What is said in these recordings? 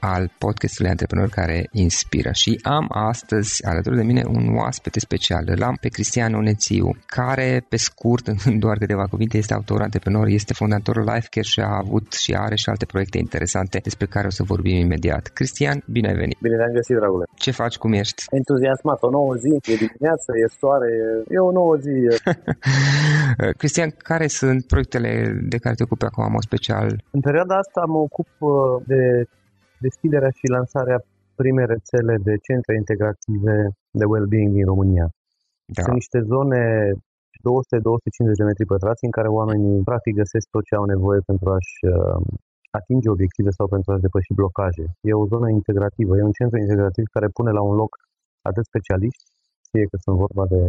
al podcastului Antreprenor care inspiră și am astăzi alături de mine un oaspete special. Îl am pe Cristian Onețiu, care pe scurt, în doar câteva cuvinte, este autor antreprenor, este fondatorul Lifecare și a avut și are și alte proiecte interesante despre care o să vorbim imediat. Cristian, bine ai venit! Bine te-am găsit, dragule! Ce faci, cum ești? Entuziasmat, o nouă zi, e dimineață, e soare, e o nouă zi. Cristian, care sunt proiectele de care te ocupi acum, în special? În perioada asta mă ocup uh, de deschiderea și lansarea primei rețele de centre integrative de well-being din România. Da. Sunt niște zone 200-250 de metri pătrați în care oamenii practic găsesc tot ce au nevoie pentru a-și uh, atinge obiective sau pentru a-și depăși blocaje. E o zonă integrativă, e un centru integrativ care pune la un loc atât specialiști, fie că sunt vorba de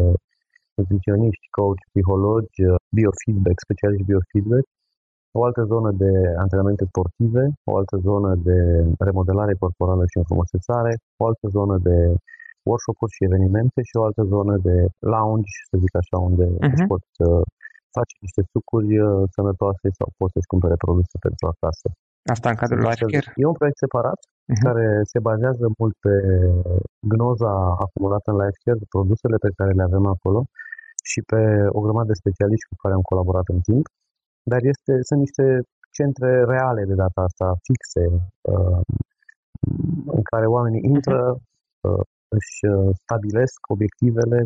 nutriționiști, coach, psihologi, uh, biofeedback, specialiști biofeedback, o altă zonă de antrenamente sportive, o altă zonă de remodelare corporală și înfrumusețare, o altă zonă de workshop-uri și evenimente și o altă zonă de lounge, să zic așa, unde uh-huh. își poți uh, face niște sucuri uh, sănătoase sau poți să-și cumpere produse pentru acasă. Asta în cadrul Lifecare? E un proiect separat uh-huh. care se bazează mult pe gnoza acumulată în Lifecare, produsele pe care le avem acolo și pe o grămadă de specialiști cu care am colaborat în timp dar este, sunt niște centre reale de data asta, fixe, uh, în care oamenii intră, uh, își uh, stabilesc obiectivele,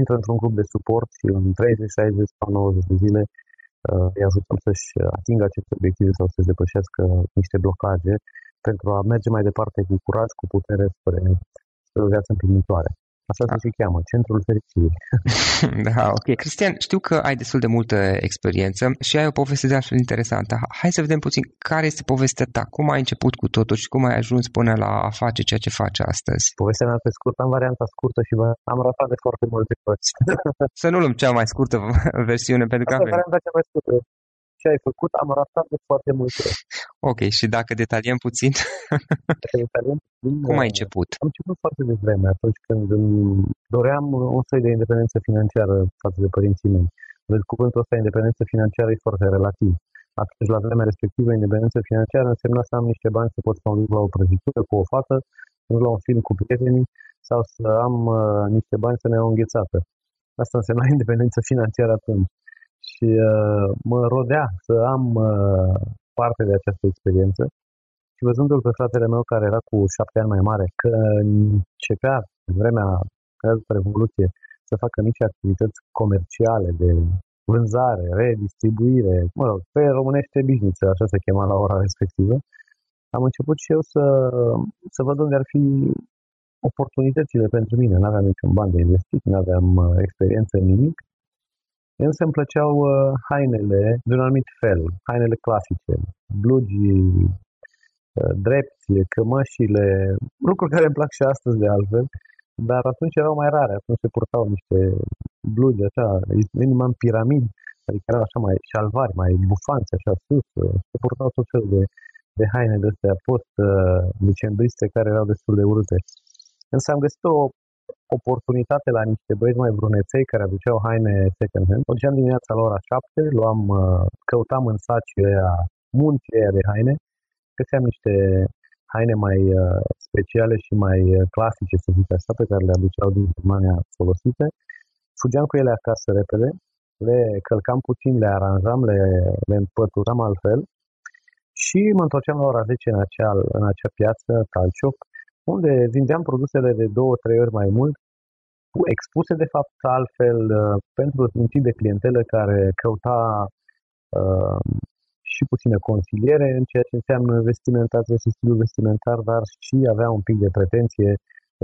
intră într-un grup de suport și în 30, 60 sau 90 de zile îi ajutăm să-și atingă aceste obiective sau să-și depășească niște blocaje pentru a merge mai departe cu curaj, cu putere spre, spre o viață împlinitoare. Asta se și cheamă, Centrul Fericirii. da, ok. Cristian, știu că ai destul de multă experiență și ai o poveste de altfel interesantă. Hai să vedem puțin care este povestea ta, cum ai început cu totul și cum ai ajuns până la a face ceea ce faci astăzi. Povestea mea pe scurt, am varianta scurtă și am ratat de foarte multe părți. să nu luăm cea mai scurtă versiune, pentru că Asta avem... varianta cea mai scurtă ce ai făcut, am ratat de foarte multe. Ok, și dacă detaliem puțin? Dacă detaliem puțin Cum ai început? Am început foarte devreme, atunci când doream un soi de independență financiară față de părinții mei. Vezi, cuvântul ăsta, independență financiară, e foarte relativ. Atunci, la vremea respectivă, independență financiară însemna să am niște bani să pot să mă duc la o prăjitură cu o fată, să la un film cu prietenii sau să am uh, niște bani să ne iau înghețată. Asta însemna independență financiară atunci și uh, mă rodea să am uh, parte de această experiență și văzându-l pe fratele meu care era cu șapte ani mai mare, că începea în vremea de Revoluție să facă mici activități comerciale de vânzare, redistribuire, mă rog, pe românește business, așa se chema la ora respectivă, am început și eu să, să văd unde ar fi oportunitățile pentru mine. Nu aveam niciun ban de investit, nu aveam uh, experiență în nimic Însă îmi plăceau uh, hainele de un anumit fel, hainele clasice, blugii, uh, dreptile, cămășile, lucruri care îmi plac și astăzi de altfel, dar atunci erau mai rare, atunci se purtau niște blugi așa, inima în piramid, adică erau așa mai șalvari, mai bufanți așa sus, uh, se purtau tot felul de, de haine de astea post uh, decembriste care erau destul de urâte. Însă am găsit o oportunitate la niște băieți mai bruneței care aduceau haine second hand. O duceam dimineața la ora 7, luam, uh, căutam în sacii aia, munții aia de haine, găseam niște haine mai uh, speciale și mai uh, clasice, să zic așa, pe care le aduceau din Germania folosite. Fugeam cu ele acasă repede, le călcam puțin, le aranjam, le, le împăturam altfel și mă întorceam la ora 10 în acea, în acea piață, Talcioc, unde vindeam produsele de două, trei ori mai mult, expuse de fapt altfel uh, pentru un tip de clientelă care căuta uh, și puțină consiliere în ceea ce înseamnă vestimentație și stilul vestimentar, dar și avea un pic de pretenție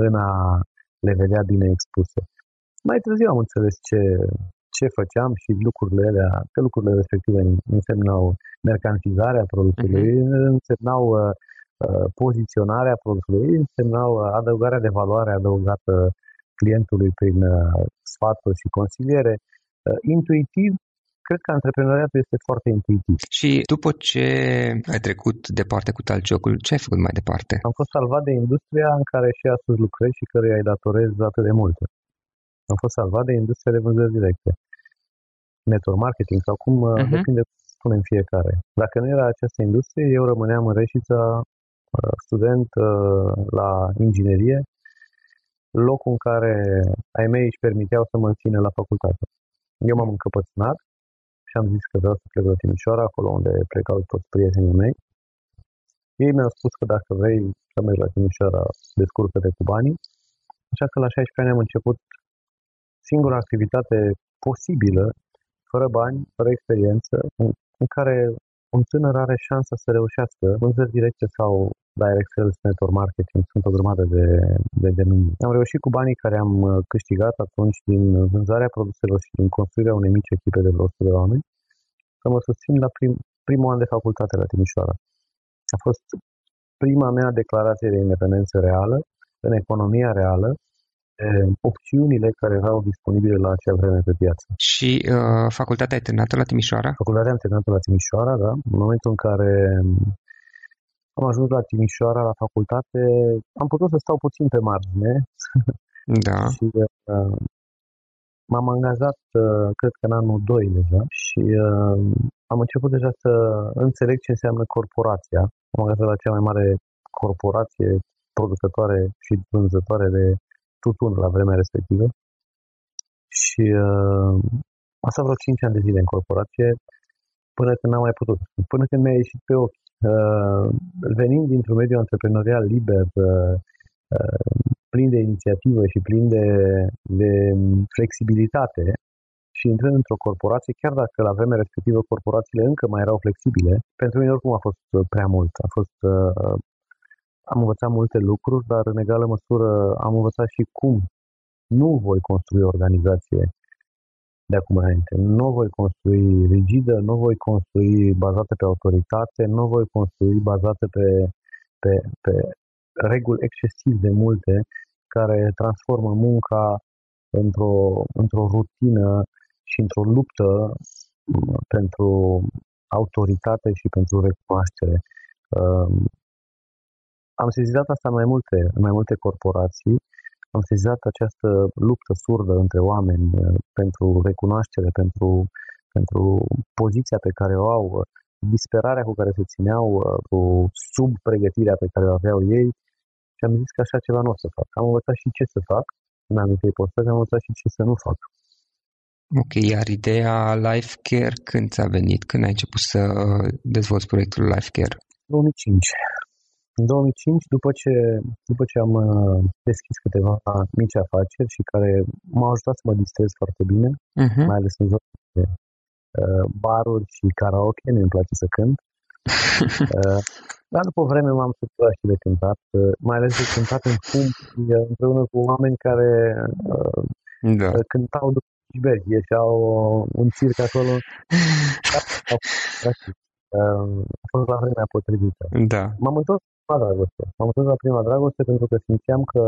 în a le vedea bine expuse. Mai târziu am înțeles ce, ce făceam și lucrurile alea, că lucrurile respective însemnau mercantizarea produsului, uh-huh. însemnau uh, Uh, poziționarea produsului însemnau uh, adăugarea de valoare adăugată clientului prin uh, sfaturi și consiliere. Intuitiv, cred că antreprenoriatul este foarte intuitiv. Și după ce ai trecut departe cu talciocul, ce ai făcut mai departe? Am fost salvat de industria în care și astăzi lucrez și care îi datorez atât de multe. Am fost salvat de industria de vânzări directe. Network marketing sau cum uh-huh. depinde spunem fiecare. Dacă nu era această industrie, eu rămâneam în Reșița student uh, la inginerie, locul în care ai mei își permiteau să mă țină la facultate. Eu m-am încăpățânat și am zis că vreau să plec la Timișoara, acolo unde plecau toți prietenii mei. Ei mi-au spus că dacă vrei să mergi la Timișoara, descurcă-te cu banii. Așa că la 16 ani am început singura activitate posibilă, fără bani, fără experiență, în, în care un tânăr are șansa să reușească vânzări directe sau direct sales, network marketing, sunt o grămadă de, de denumiri. Am reușit cu banii care am uh, câștigat atunci din vânzarea produselor și din construirea unei mici echipe de vreo 100 de oameni să mă susțin la prim, primul an de facultate la Timișoara. A fost prima mea declarație de independență reală, în economia reală, opțiunile care erau disponibile la acea vreme pe piață. Și uh, facultatea ai terminat la Timișoara? Facultatea am terminat la Timișoara, da. În momentul în care am ajuns la Timișoara, la facultate, am putut să stau puțin pe margine. Da. și uh, m-am angajat, uh, cred că în anul 2 deja, și uh, am început deja să înțeleg ce înseamnă corporația. Am angajat la cea mai mare corporație producătoare și vânzătoare de tutun la vremea respectivă. Și uh, asta vreo 5 ani de zile în corporație, până când n-am mai putut. Până când mi-a ieșit pe ochi. Uh, venind dintr-un mediu antreprenorial liber, uh, uh, plin de inițiativă și plin de, de flexibilitate și intrând într-o corporație, chiar dacă la vremea respectivă corporațiile încă mai erau flexibile, pentru mine oricum a fost prea mult. A fost uh, am învățat multe lucruri, dar în egală măsură am învățat și cum nu voi construi o organizație de acum înainte. Nu voi construi rigidă, nu voi construi bazată pe autoritate, nu voi construi bazată pe, pe, pe reguli excesiv de multe care transformă munca într-o, într-o rutină și într-o luptă mm, pentru autoritate și pentru recunoaștere. Um, am sezizat asta în mai multe, în mai multe corporații, am sezizat această luptă surdă între oameni uh, pentru recunoaștere, pentru, pentru poziția pe care o au, disperarea cu care se țineau, uh, cu sub pregătirea pe care o aveau ei și am zis că așa ceva nu o să fac. Am învățat și ce să fac în anumite postări, am învățat și ce să nu fac. Ok, iar ideea Life Care când ți-a venit? Când ai început să dezvolți proiectul Life Care? 2005. În 2005, după ce, după ce am uh, deschis câteva mici afaceri și care m-au ajutat să mă distrez foarte bine, uh-huh. mai ales în zona de uh, baruri și karaoke, mi îmi place să cânt. uh, dar după o vreme m-am săturat și de cântat, uh, mai ales de cântat în fum împreună cu oameni care uh, da. cântau după Iberg, ieșeau un circ acolo. A fost la vremea potrivită. Da. M-am întors la dragoste. M-am întors la prima dragoste pentru că simțeam că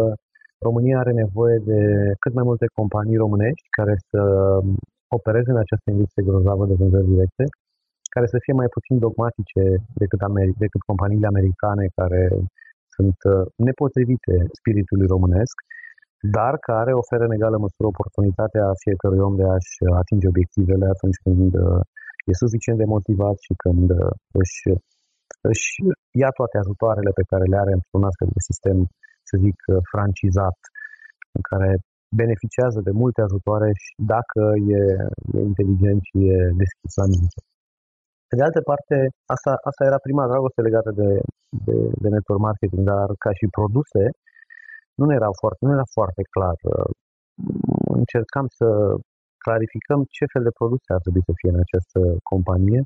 România are nevoie de cât mai multe companii românești care să opereze în această industrie grozavă de vânzări directe, care să fie mai puțin dogmatice decât, Ameri- decât companiile americane care sunt uh, nepotrivite spiritului românesc dar care oferă în egală măsură oportunitatea fiecărui om de a-și atinge obiectivele atunci când uh, e suficient de motivat și când uh, își, își ia toate ajutoarele pe care le are într-un astfel de sistem, să zic, uh, francizat, în care beneficiază de multe ajutoare și dacă e, e inteligent și e deschis la minte. Pe de altă parte, asta, asta era prima dragoste legată de, de, de network marketing, dar ca și produse, nu era foarte, nu era foarte clar. Încercam să clarificăm ce fel de produse ar trebui să fie în această companie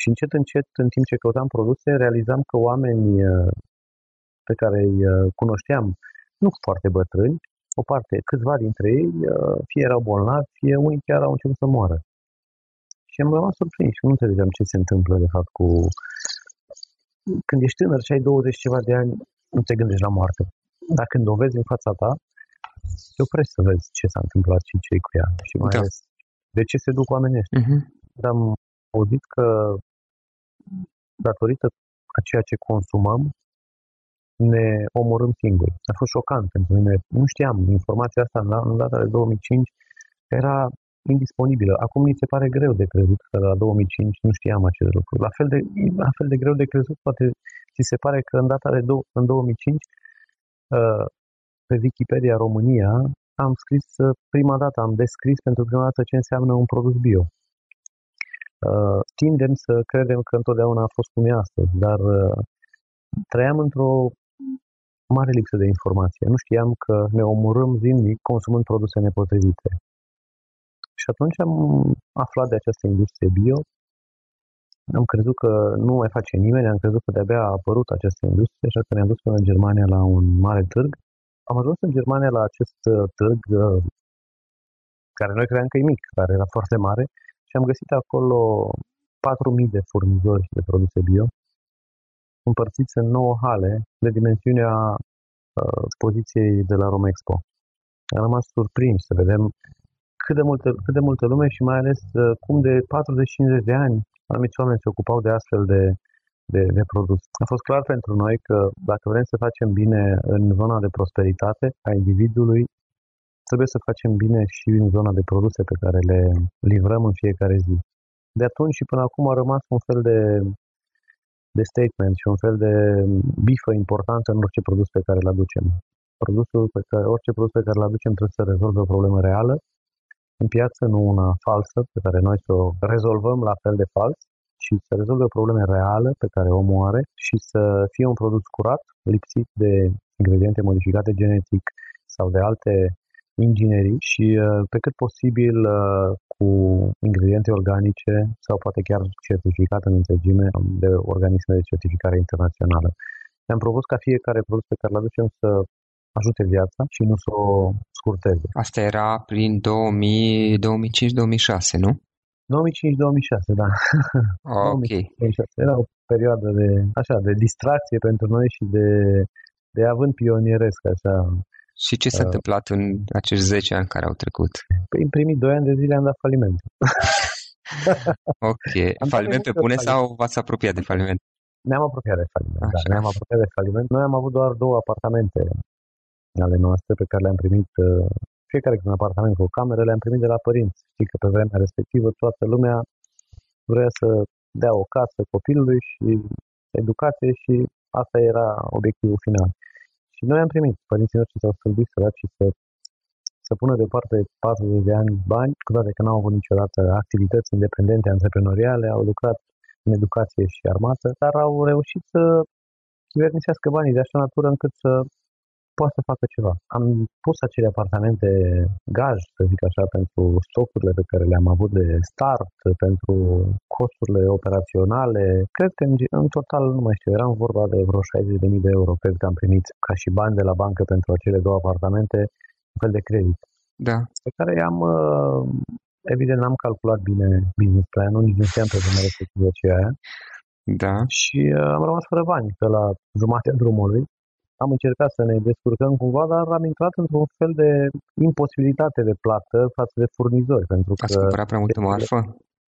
și încet, încet, în timp ce căutam produse, realizam că oamenii uh, pe care îi uh, cunoșteam, nu foarte bătrâni, o parte, câțiva dintre ei, uh, fie erau bolnavi, fie unii chiar au început să moară. Și am rămas surprins și nu înțelegeam ce se întâmplă, de fapt, cu... Când ești tânăr și ai 20 ceva de ani, nu te gândești la moarte dacă când o vezi în fața ta, te oprești să vezi ce s-a întâmplat și ce cu ea. Și mai da. ales de ce se duc oamenii ăștia. Uh-huh. Dar am auzit că datorită a ceea ce consumăm, ne omorâm singuri. A fost șocant pentru mine. Nu știam. Informația asta în data de 2005 era indisponibilă. Acum mi se pare greu de crezut că la 2005 nu știam acest lucru. La fel de, la fel de greu de crezut poate ți se pare că în data de do- în 2005 Uh, pe Wikipedia România am scris uh, prima dată, am descris pentru prima dată ce înseamnă un produs bio. Uh, tindem să credem că întotdeauna a fost cum e astăzi, dar trăiam într-o mare lipsă de informație. Nu știam că ne omorâm zilnic consumând produse nepotrivite. Și atunci am aflat de această industrie bio, am crezut că nu mai face nimeni, am crezut că de-abia a apărut această industrie, așa că ne-am dus până în Germania la un mare târg. Am ajuns în Germania la acest uh, târg, uh, care noi credeam că e mic, dar era foarte mare, și am găsit acolo 4.000 de furnizori de produse bio, împărțiți în 9 hale de dimensiunea uh, poziției de la Romexpo. Am rămas surprins să vedem cât de, multă, cât de multă lume și mai ales uh, cum de 40-50 de ani anumiți oameni se ocupau de astfel de, de, de produs. A fost clar pentru noi că dacă vrem să facem bine în zona de prosperitate a individului, trebuie să facem bine și în zona de produse pe care le livrăm în fiecare zi. De atunci și până acum a rămas un fel de, de statement și un fel de bifă importantă în orice produs pe care îl aducem. Produsul pe care, orice produs pe care îl aducem trebuie să rezolve o problemă reală în piață, nu una falsă pe care noi să o rezolvăm la fel de fals și să rezolve o problemă reală pe care omul are și să fie un produs curat, lipsit de ingrediente modificate genetic sau de alte inginerii și uh, pe cât posibil uh, cu ingrediente organice sau poate chiar certificat în întregime de organisme de certificare internațională. Ne-am propus ca fiecare produs pe care îl aducem să ajute viața și nu să o scurteze. Asta era prin 2005-2006, nu? 2005-2006, da. Oh, ok. 2006. Era o perioadă de, așa, de distracție pentru noi și de, de avânt pionieresc, așa. Și ce s-a uh, întâmplat în acești 10 ani care au trecut? Păi, în primii 2 ani de zile am dat faliment. ok. Am faliment pe bune sau v-ați apropiat de faliment? Ne-am apropiat de faliment, da. Ne-am apropiat de faliment. Noi am avut doar două apartamente ale noastre pe care le-am primit uh, fiecare cu un apartament cu o cameră, le-am primit de la părinți. Știi că pe vremea respectivă toată lumea vrea să dea o casă copilului și educație și asta era obiectivul final. Și noi am primit. Părinții noștri s-au stâlbit săraci să, să pună deoparte 40 de ani bani, cu toate că n-au avut niciodată activități independente, antreprenoriale, au lucrat în educație și armată, dar au reușit să chivernisească banii de așa natură încât să poate să facă ceva. Am pus acele apartamente gaj, să zic așa, pentru stocurile pe care le-am avut de start, pentru costurile operaționale. Cred că în, în total, nu mai știu, eram vorba de vreo 60.000 de euro, cred că am primit ca și bani de la bancă pentru acele două apartamente, un fel de credit. Da. Pe care i-am, uh, evident, n-am calculat bine business plan-ul, nici nu știam pe vremea respectivă ce aia. Da. Și uh, am rămas fără bani pe la jumatea drumului am încercat să ne descurcăm cumva, dar am intrat într-un fel de imposibilitate de plată față de furnizori. Pentru Ați că cumpărat prea multă marfă?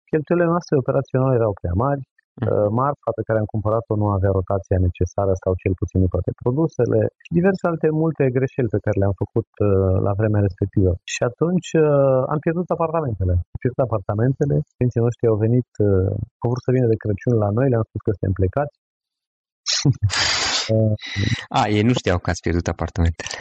Cheltuielile noastre operaționale erau prea mari, uh-huh. marfa pe care am cumpărat-o nu avea rotația necesară sau cel puțin nu toate produsele și diverse alte multe greșeli pe care le-am făcut uh, la vremea respectivă. Și atunci uh, am pierdut apartamentele. Am pierdut apartamentele, părinții noștri au venit, uh, au vrut să vină de Crăciun la noi, le-am spus că suntem plecați. A, ei nu știau că ați pierdut apartamentele.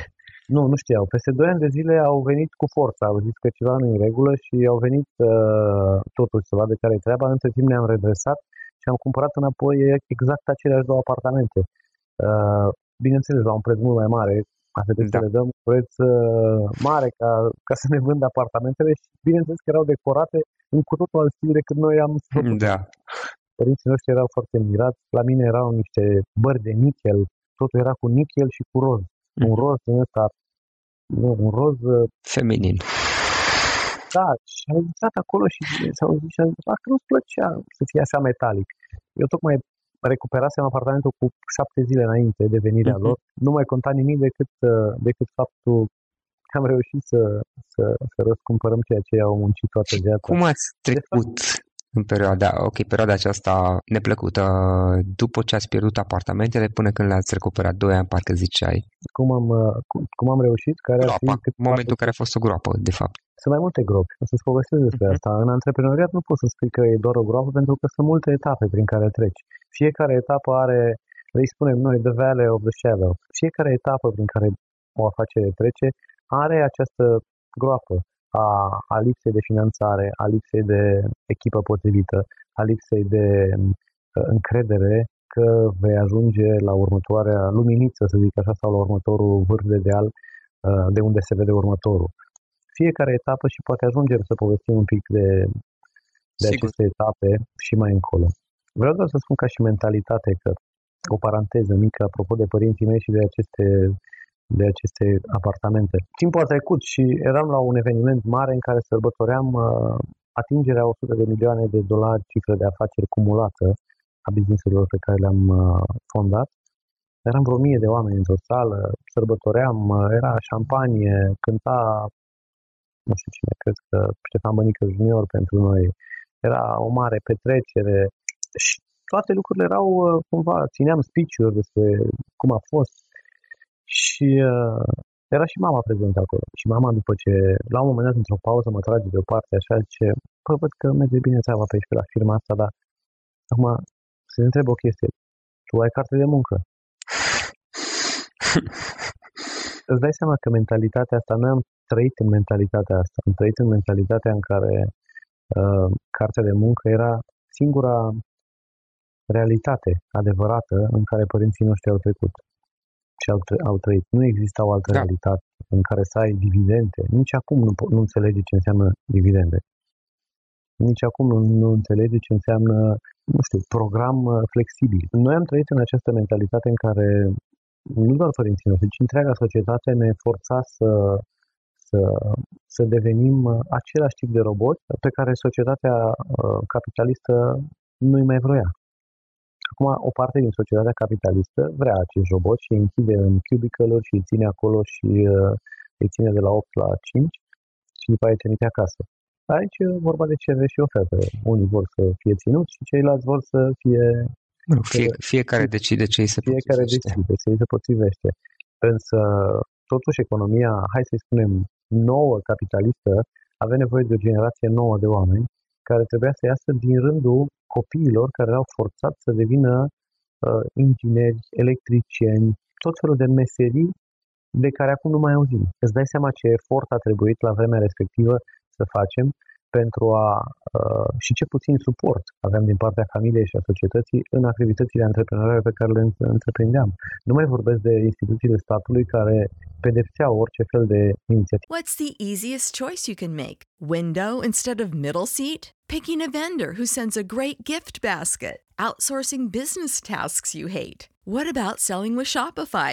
Nu, nu știau. Peste 2 ani de zile au venit cu forța, au zis că ceva nu e în regulă și au venit uh, totuși să vadă care e treaba. Între timp ne-am redresat și am cumpărat înapoi exact aceleași două apartamente. Uh, bineînțeles, la un preț mult mai mare, a trebuit da. să le dăm preț uh, mare ca, ca să ne vândă apartamentele și bineînțeles că erau decorate în cu totul alt stil decât noi am făcut. Da. Părinții noștri erau foarte mirați. La mine erau niște bări de nichel, totul era cu nichel și cu roz. Mm. Un roz din ăsta, nu, un roz... Uh, Feminin. Da, și am intrat acolo și s-au zis, și am zis, că nu-ți plăcea să fie așa metalic. Eu tocmai recuperasem apartamentul cu șapte zile înainte de venirea mm-hmm. lor. Nu mai conta nimic decât, uh, decât faptul că am reușit să, să, să răscumpărăm ceea ce au muncit toată viața. Cum ați trecut în perioada, ok, perioada aceasta neplăcută, după ce ați pierdut apartamentele, până când le-ați recuperat, doi ani, parcă ziceai. Cum am, cum, cum am reușit? Care groapa, ar fi momentul care a fost o groapă, de fapt. Sunt mai multe gropi. O să-ți povestesc despre uh-huh. asta. În antreprenoriat nu poți să spui că e doar o groapă, pentru că sunt multe etape prin care treci. Fiecare etapă are, îi spunem noi, the valley of the shadow. Fiecare etapă prin care o afacere trece are această groapă a, a lipsei de finanțare, a lipsei de echipă potrivită, a lipsei de uh, încredere că vei ajunge la următoarea luminiță, să zic așa, sau la următorul vârf de deal uh, de unde se vede următorul. Fiecare etapă și poate ajungem să povestim un pic de, de aceste etape și mai încolo. Vreau doar să spun ca și mentalitate că o paranteză mică apropo de părinții mei și de aceste de aceste apartamente. Timpul a trecut și eram la un eveniment mare în care sărbătoream uh, atingerea 100 de milioane de dolari cifră de afaceri cumulată a businessurilor pe care le-am uh, fondat. Eram vreo mie de oameni într-o sală, sărbătoream, uh, era șampanie, cânta, nu știu cine, cred că Ștefan Bănică Junior pentru noi. Era o mare petrecere și toate lucrurile erau uh, cumva, țineam speech-uri despre cum a fost, și uh, era și mama prezentă acolo. Și mama, după ce, la un moment dat, într-o pauză, mă trage deoparte, așa, zice, păi, văd că merge bine treaba pe aici, pe la firma asta, dar acum se întreb o chestie. Tu ai carte de muncă? Îți dai seama că mentalitatea asta, noi am trăit în mentalitatea asta, am trăit în mentalitatea în care uh, cartea de muncă era singura realitate adevărată în care părinții noștri au trecut și au, au trăit. Nu există o altă da. realitate în care să ai dividende. Nici acum nu, nu înțelege ce înseamnă dividende. Nici acum nu, nu înțelege ce înseamnă, nu știu, program uh, flexibil. Noi am trăit în această mentalitate în care nu doar părinții noștri, ci întreaga societate ne forța să, să, să devenim același tip de robot pe care societatea uh, capitalistă nu-i mai vroia. Acum, o parte din societatea capitalistă vrea acest robot și îi închide în cubicle și îi ține acolo și uh, îi ține de la 8 la 5 și după aia îi trimite acasă. Aici e vorba de cerere și ofertă. Unii vor să fie ținuți și ceilalți vor să fie... Nu, fie, fiecare decide ce îi se Fiecare potrivește. decide ce îi se potrivește. Însă, totuși, economia, hai să spunem, nouă capitalistă, avea nevoie de o generație nouă de oameni care trebuia să iasă din rândul copiilor care erau forțați să devină uh, ingineri, electricieni, tot felul de meserii de care acum nu mai auzim. Îți dai seama ce efort a trebuit la vremea respectivă să facem pentru a și ce puțin suport aveam din partea familiei și a societății în activitățile antreprenoriale pe care le întreprindeam. Nu mai vorbesc de instituțiile statului care pedepseau orice fel de inițiativă. What's the easiest choice you can make? Window instead of middle seat? Picking a vendor who sends a great gift basket? Outsourcing business tasks you hate? What about selling with Shopify?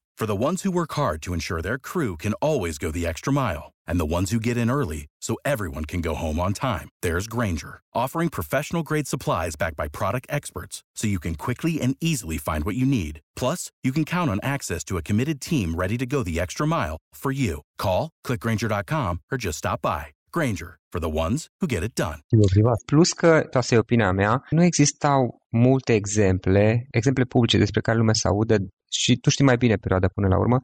For the ones who work hard to ensure their crew can always go the extra mile, and the ones who get in early so everyone can go home on time, there's Granger, offering professional grade supplies backed by product experts so you can quickly and easily find what you need. Plus, you can count on access to a committed team ready to go the extra mile for you. Call, clickgranger.com, or just stop by. Granger, for the ones who get it done. Plus că, asta opinia mea, eh, nu existau multe exemple, exemple eh, publice despre care lumea se audă și tu știi mai bine perioada până la urmă,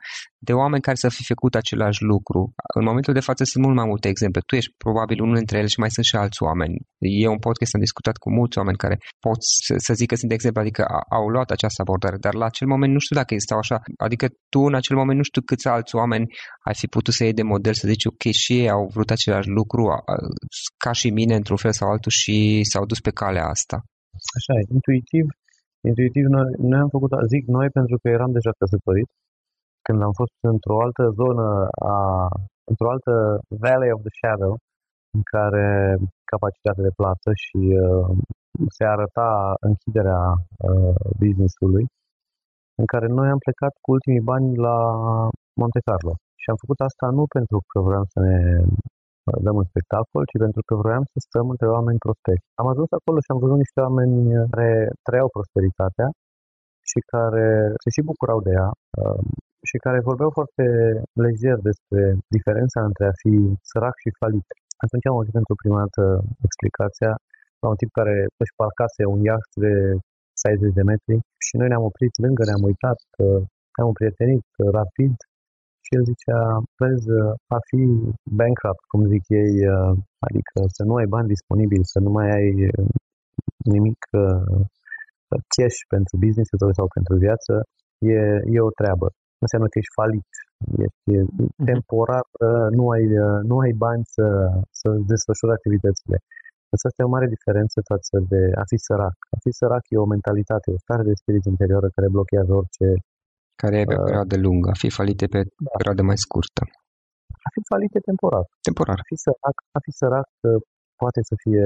de oameni care să fi făcut același lucru. În momentul de față sunt mult mai multe exemple. Tu ești probabil unul dintre ele și mai sunt și alți oameni. E un podcast, am discutat cu mulți oameni care pot să, să zic că sunt de exemplu, adică au luat această abordare, dar la acel moment nu știu dacă existau așa. Adică tu în acel moment nu știu câți alți oameni ai fi putut să iei de model, să zici ok, și ei au vrut același lucru ca și mine într-un fel sau altul și s-au dus pe calea asta. Așa e, intuitiv, intuitiv noi, noi am făcut, zic noi pentru că eram deja căsătorit, când am fost într-o altă zonă, a, într-o altă Valley of the Shadow, în care capacitatea de plată și uh, se arăta închiderea uh, business-ului, în care noi am plecat cu ultimii bani la Monte Carlo. Și am făcut asta nu pentru că vreau să ne dăm un spectacol, ci pentru că vroiam să stăm între oameni prosperi. Am ajuns acolo și am văzut niște oameni care trăiau prosperitatea și care se și bucurau de ea um, și care vorbeau foarte lejer despre diferența între a fi sărac și falit. Atunci am auzit pentru prima dată explicația la un tip care își parcase un iaht de 60 de metri și noi ne-am oprit lângă, ne-am uitat, ne-am prietenit rapid și el zicea, vezi, a fi bankrupt, cum zic ei, uh, adică să nu ai bani disponibili, să nu mai ai uh, nimic uh, cash pentru business sau pentru viață, e, e o treabă. Înseamnă că ești falit, ești mhm. temporar, nu ai, nu ai bani să, să desfășuri activitățile. Însă asta e o mare diferență față de a fi sărac. A fi sărac e o mentalitate, o stare de spirit interioară care blochează orice care e pe uh, perioadă lungă, a fi falite pe da. perioadă mai scurtă. A fi falite temporar. Temporar. A fi sărac, a fi sărac uh, poate să fie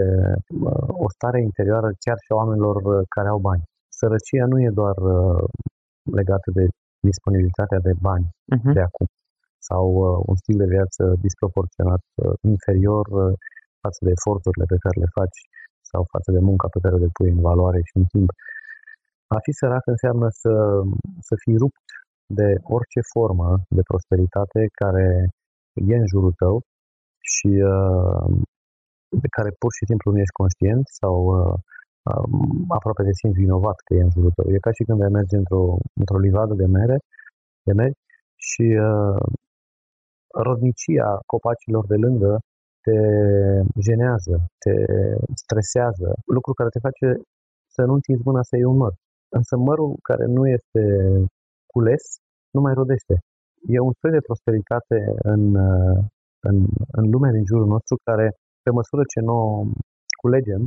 uh, o stare interioară chiar și a oamenilor care au bani. Sărăcia nu e doar legată de disponibilitatea de bani uh-huh. de acum sau un stil de viață disproporționat inferior față de eforturile pe care le faci sau față de munca pe care o depui în valoare și în timp. A fi sărac înseamnă să, să fii rupt de orice formă de prosperitate care e în jurul tău și uh, de care pur și simplu nu ești conștient sau uh, um, aproape de simți vinovat că e în jurul tău. E ca și când ai merge într-o, într-o livadă de mere, de meri și uh, rodnicia copacilor de lângă te jenează, te stresează, lucru care te face să nu întinzi mâna să iei un măr. Însă mărul care nu este cules nu mai rodește. E un soi de prosperitate în, uh, în, în lumea din jurul nostru care, pe măsură ce nu culegem,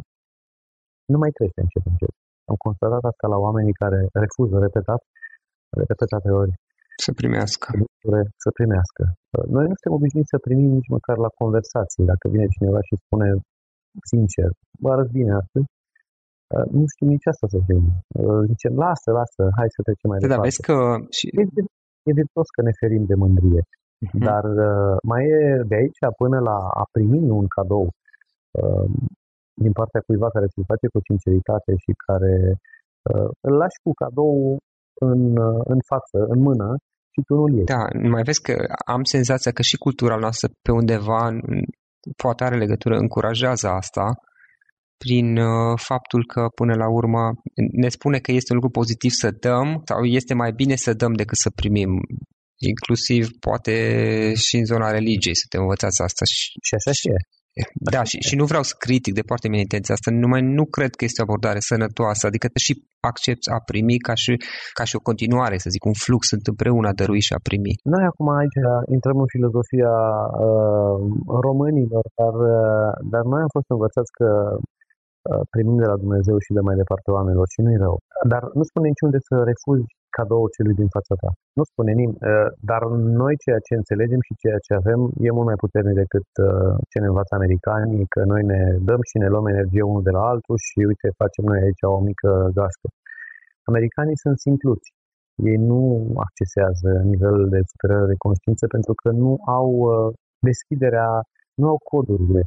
nu mai crește încet încet. Am constatat asta la oamenii care refuză repetat, repetate ori să primească. Să primească. Noi nu suntem obișnuiți să primim nici măcar la conversații. Dacă vine cineva și spune sincer, vă arăt bine astăzi, nu știu nici asta să fim. Zicem, lasă, lasă, hai să trecem mai da, departe. Da, vezi că... Și... E, e virtuos că ne ferim de mândrie. Uh-huh. Dar mai e de aici până la a primi un cadou din partea cuiva care ți-l face cu sinceritate și care îl lași cu cadou în, în față, în mână și tu nu ieși. Da, mai vezi că am senzația că și cultura noastră pe undeva poate are legătură, încurajează asta prin uh, faptul că până la urmă ne spune că este un lucru pozitiv să dăm sau este mai bine să dăm decât să primim. Inclusiv poate și în zona religiei să te învățați asta. Și așa și e. Da, și, și nu vreau să critic de foarte mine intenția asta, numai nu cred că este o abordare sănătoasă, adică te și accepti a primi ca și, ca și o continuare, să zic, un flux, sunt împreună a dărui și a primi. Noi acum aici intrăm în filozofia uh, românilor, dar, uh, dar noi am fost învățați că uh, primim de la Dumnezeu și de mai departe oamenilor și nu-i rău. Dar nu spune niciunde să refuzi cadou celui din fața ta. Nu spune nimeni, uh, dar noi ceea ce înțelegem și ceea ce avem e mult mai puternic decât uh, ce ne învață americanii, că noi ne dăm și ne luăm energie unul de la altul și uite, facem noi aici o mică gașcă. Americanii sunt simpluți. Ei nu accesează nivelul de superare de conștiință pentru că nu au uh, deschiderea, nu au codurile.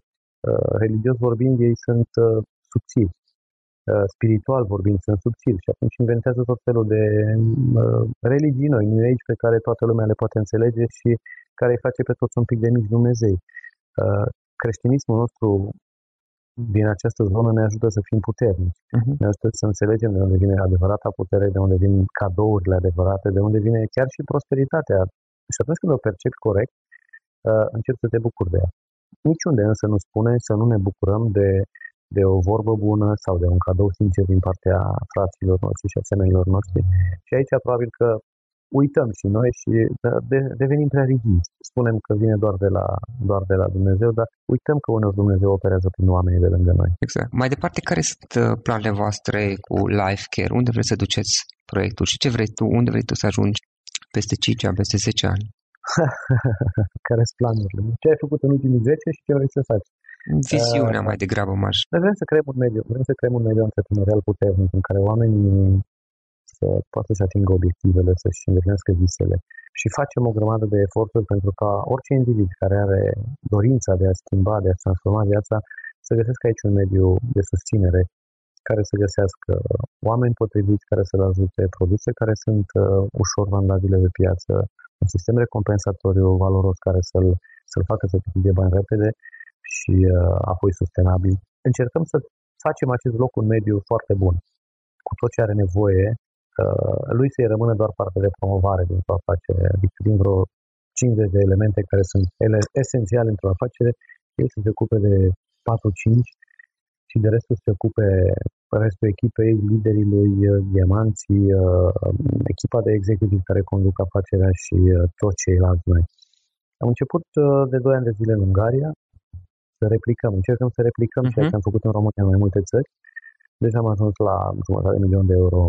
Religios vorbind, ei sunt subțiri Uh, spiritual vorbind, sunt subțiri și atunci inventează tot felul de uh, religii noi, New Age, pe care toată lumea le poate înțelege și care îi face pe toți un pic de mici Dumnezei. Uh, creștinismul nostru din această zonă ne ajută să fim puternici. Uh-huh. Ne ajută să înțelegem de unde vine adevărata putere, de unde vin cadourile adevărate, de unde vine chiar și prosperitatea. Și atunci când o percepi corect, uh, începi să te bucuri de ea. Niciunde însă nu spune să nu ne bucurăm de de o vorbă bună sau de un cadou sincer din partea fraților noștri și a semenilor noștri. Și aici probabil că uităm și noi și de, devenim prea rigidi. Spunem că vine doar de, la, doar de la Dumnezeu, dar uităm că uneori Dumnezeu operează prin oamenii de lângă noi. Exact. Mai departe, care sunt uh, planurile voastre cu Life Care? Unde vreți să duceți proiectul și ce vrei tu, unde vrei tu să ajungi peste 5 ani, peste 10 ani? care sunt planurile? Ce ai făcut în ultimii 10 și ce vrei să faci? Viziunea uh, mai degrabă marș. Noi vrem să creăm un mediu, vrem să creăm un mediu antreprenorial puternic în care oamenii să poată să atingă obiectivele, să-și îndeplinească visele. Și facem o grămadă de eforturi pentru ca orice individ care are dorința de a schimba, de a transforma viața, să găsească aici un mediu de susținere care să găsească oameni potriviți care să-l ajute, produse care sunt uh, ușor vandabile pe piață, un sistem recompensatoriu valoros care să-l, să-l facă să câștige bani repede și uh, apoi sustenabil. Încercăm să facem acest loc un mediu foarte bun, cu tot ce are nevoie, uh, lui să-i rămână doar partea de promovare din o afacere, adică din vreo 50 de elemente care sunt ele esențiale într-o afacere, el să se ocupe de 4-5 și de restul să se ocupe restul echipei, liderii lui, uh, diamanții, echipa de executiv care conduc afacerea și toți ceilalți noi. Am început de 2 ani de zile în Ungaria, să replicăm, încercăm să replicăm uh-huh. ceea ce mhm. am făcut în România în mai multe țări. Deja am ajuns la jumătate de milion de euro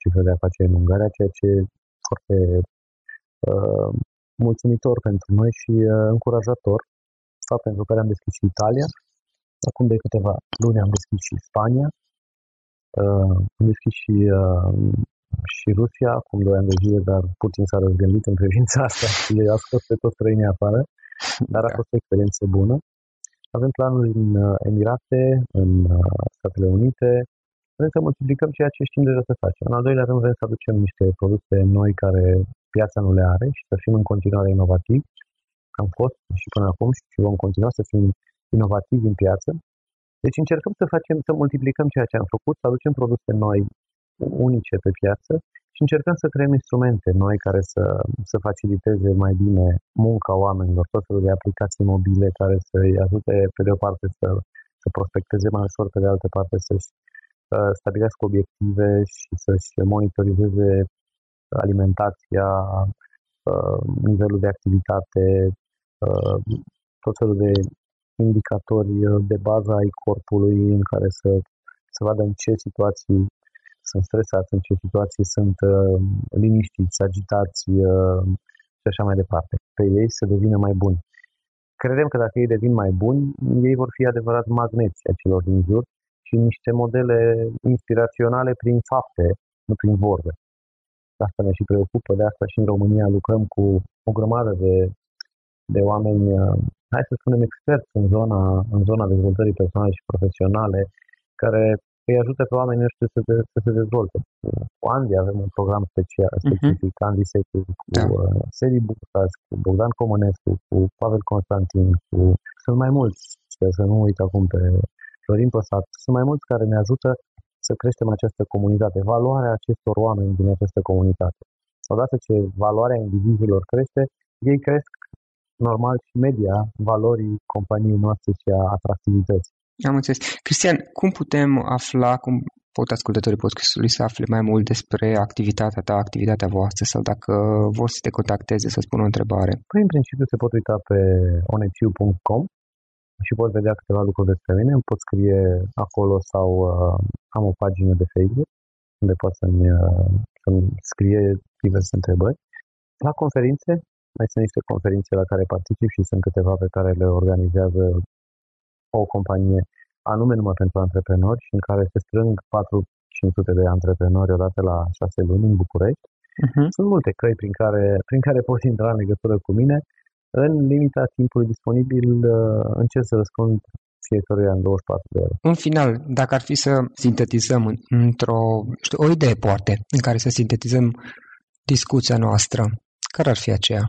cifră de afaceri în Ungaria, ceea ce e foarte uh, mulțumitor pentru noi și uh, încurajator, fapt pentru care am deschis și Italia. Acum de câteva luni am deschis și Spania, uh, am deschis și, uh, și Rusia, acum doi ani de zile, dar putin s-a răzgândit în privința asta și a scos pe toți străinii afară, dar a da. fost o experiență bună. Avem planuri în uh, Emirate, în uh, Statele Unite. Vrem să multiplicăm ceea ce știm deja să facem. În al doilea rând vrem să aducem niște produse noi care piața nu le are și să fim în continuare inovativi. Am fost și până acum și vom continua să fim inovativi în piață Deci încercăm să facem, să multiplicăm ceea ce am făcut, să aducem produse noi, unice pe piață și încercăm să creăm instrumente noi care să, să faciliteze mai bine munca oamenilor, tot felul de aplicații mobile care să-i ajute pe de o parte să, să prospecteze mai ușor, pe de altă parte să-și uh, stabilească obiective și să-și monitorizeze alimentația, uh, nivelul de activitate, uh, tot felul de indicatori de bază ai corpului în care să, să vadă în ce situații sunt stresați, în ce situații sunt uh, liniștiți, agitați uh, și așa mai departe. Pe ei să devină mai buni. Credem că dacă ei devin mai buni, ei vor fi adevărat magneți a celor din jur și niște modele inspiraționale prin fapte, nu prin vorbe. Asta ne și preocupă, de asta și în România lucrăm cu o grămadă de, de oameni, uh, hai să spunem experți în zona, în zona dezvoltării personale și profesionale, care îi ajută pe oamenii ăștia să, de, să se dezvolte. Cu Andy avem un program special, mhm. specific, uh-huh. Andy Secu, cu da. uh, Seri Bucas, cu Bogdan Comănescu, cu Pavel Constantin, cu... Sunt mai mulți, să nu uit acum pe Florin Păsat, sunt mai mulți care ne ajută să creștem această comunitate, valoarea acestor oameni din această comunitate. Odată ce valoarea indivizilor crește, ei cresc normal și media valorii companiei noastre și a atractivității. Am înțeles. Cristian, cum putem afla, cum pot ascultătorii podcastului să afle mai mult despre activitatea ta, activitatea voastră sau dacă vor să te contacteze, să spună o întrebare? Păi, în principiu, se pot uita pe oneciu.com și pot vedea câteva lucruri despre mine. Îmi pot scrie acolo sau uh, am o pagină de Facebook unde pot să-mi, uh, să-mi scrie diverse întrebări. La conferințe, mai sunt niște conferințe la care particip și sunt câteva pe care le organizează o companie anume numai pentru antreprenori și în care se strâng 4-500 de antreprenori odată la 6 luni în București. Uh-huh. Sunt multe căi prin care, prin care poți intra în legătură cu mine. În limita timpului disponibil uh, încerc să răspund fiecare în 24 de ore. În final, dacă ar fi să sintetizăm într-o, știu, o idee poate, în care să sintetizăm discuția noastră, care ar fi aceea?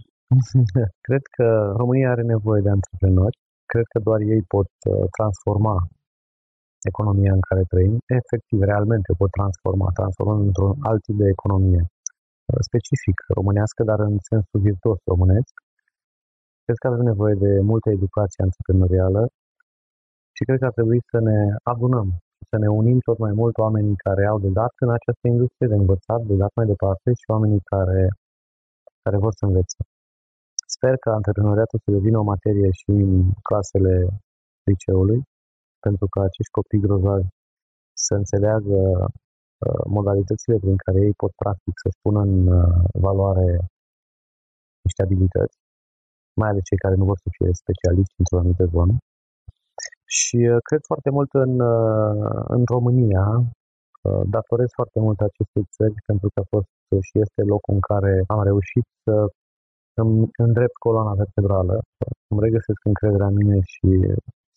Cred că România are nevoie de antreprenori cred că doar ei pot uh, transforma economia în care trăim, efectiv, realmente o pot transforma, transformând într-un alt tip de economie uh, specific românească, dar în sensul virtuos românesc. Cred că avem nevoie de multă educație antreprenorială și cred că ar trebui să ne adunăm, să ne unim tot mai mult oamenii care au de dat în această industrie, de învățat, de dat mai departe și oamenii care, care vor să învețe. Sper că antreprenoriatul să devină o materie și în clasele liceului, pentru că acești copii grozavi să înțeleagă uh, modalitățile prin care ei pot practic să spună în uh, valoare niște abilități, mai ales cei care nu vor să fie specialiști într-o anumită zonă. Și uh, cred foarte mult în, în România, datorez foarte mult acestei țări pentru că a fost și este locul în care am reușit să îmi îndrept coloana vertebrală, îmi regăsesc încrederea în mine și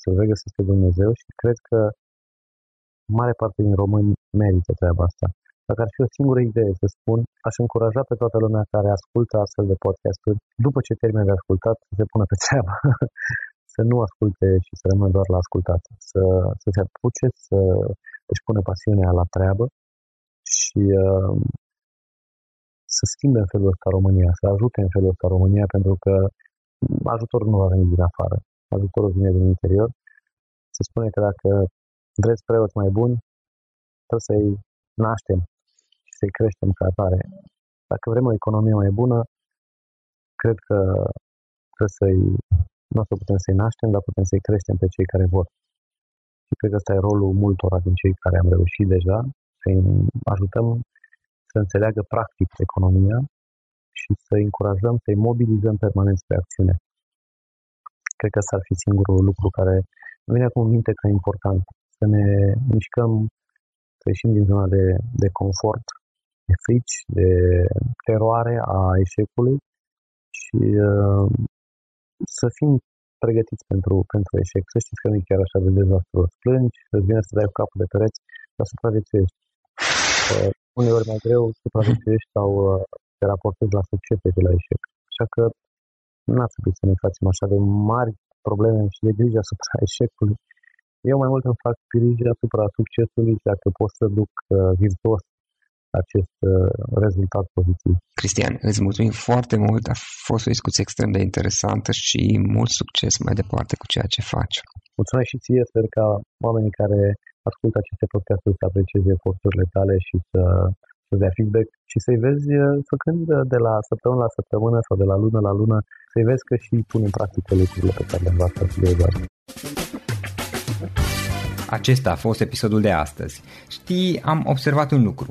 să-L regăsesc pe Dumnezeu și cred că mare parte din români merită treaba asta. Dacă ar fi o singură idee să spun, aș încuraja pe toată lumea care ascultă astfel de podcasturi, după ce termină de ascultat, să se pună pe treabă. să nu asculte și să rămână doar la ascultat. Să, să se apuce, să își pună pasiunea la treabă și uh, să schimbe în felul ăsta România, să ajute în felul ăsta România, pentru că ajutorul nu va veni din afară, ajutorul vine din interior. Se spune că dacă vreți preoți mai buni, trebuie să-i naștem și să-i creștem ca atare. Dacă vrem o economie mai bună, cred că trebuie să-i, nu o să putem să-i naștem, dar putem să-i creștem pe cei care vor. Și cred că ăsta e rolul multora din cei care am reușit deja, să-i ajutăm să înțeleagă practic economia și să încurajăm, să-i mobilizăm permanent spre acțiune. Cred că ăsta ar fi singurul lucru care îmi vine acum în minte că e important. Să ne mișcăm, să ieșim din zona de, de confort, de frici, de teroare a eșecului și uh, să fim pregătiți pentru, pentru eșec. Să știți că nu e chiar așa de dezastruos. Plângi, să-ți vine să dai cu capul de pereți, dar supraviețuiești. Uh, uneori mai greu supraviețuiești sau uh, te raportezi la succes decât la eșec. Așa că nu ar trebui să ne facem așa de mari probleme și de grijă asupra eșecului. Eu mai mult îmi fac griji asupra succesului dacă pot să duc uh, virtuos acest uh, rezultat pozitiv. Cristian, îți mulțumim foarte mult, a fost o discuție extrem de interesantă și mult succes mai departe cu ceea ce faci. Mulțumesc și ție, sper ca oamenii care ascultă aceste podcasturi să aprecieze eforturile tale și să, să dea feedback și să-i vezi făcând de la săptămână la săptămână sau de la lună la lună, să-i vezi că și pun în practică lucrurile pe care le învață de Acesta a fost episodul de astăzi. Știi, am observat un lucru.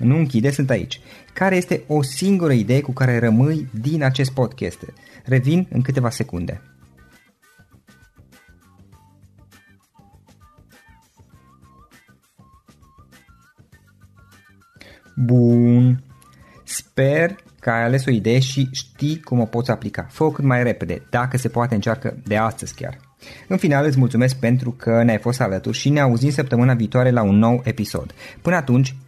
nu închide, sunt aici. Care este o singură idee cu care rămâi din acest podcast? Revin în câteva secunde. Bun. Sper că ai ales o idee și știi cum o poți aplica. Fă-o cât mai repede, dacă se poate încearcă de astăzi chiar. În final îți mulțumesc pentru că ne-ai fost alături și ne auzim săptămâna viitoare la un nou episod. Până atunci,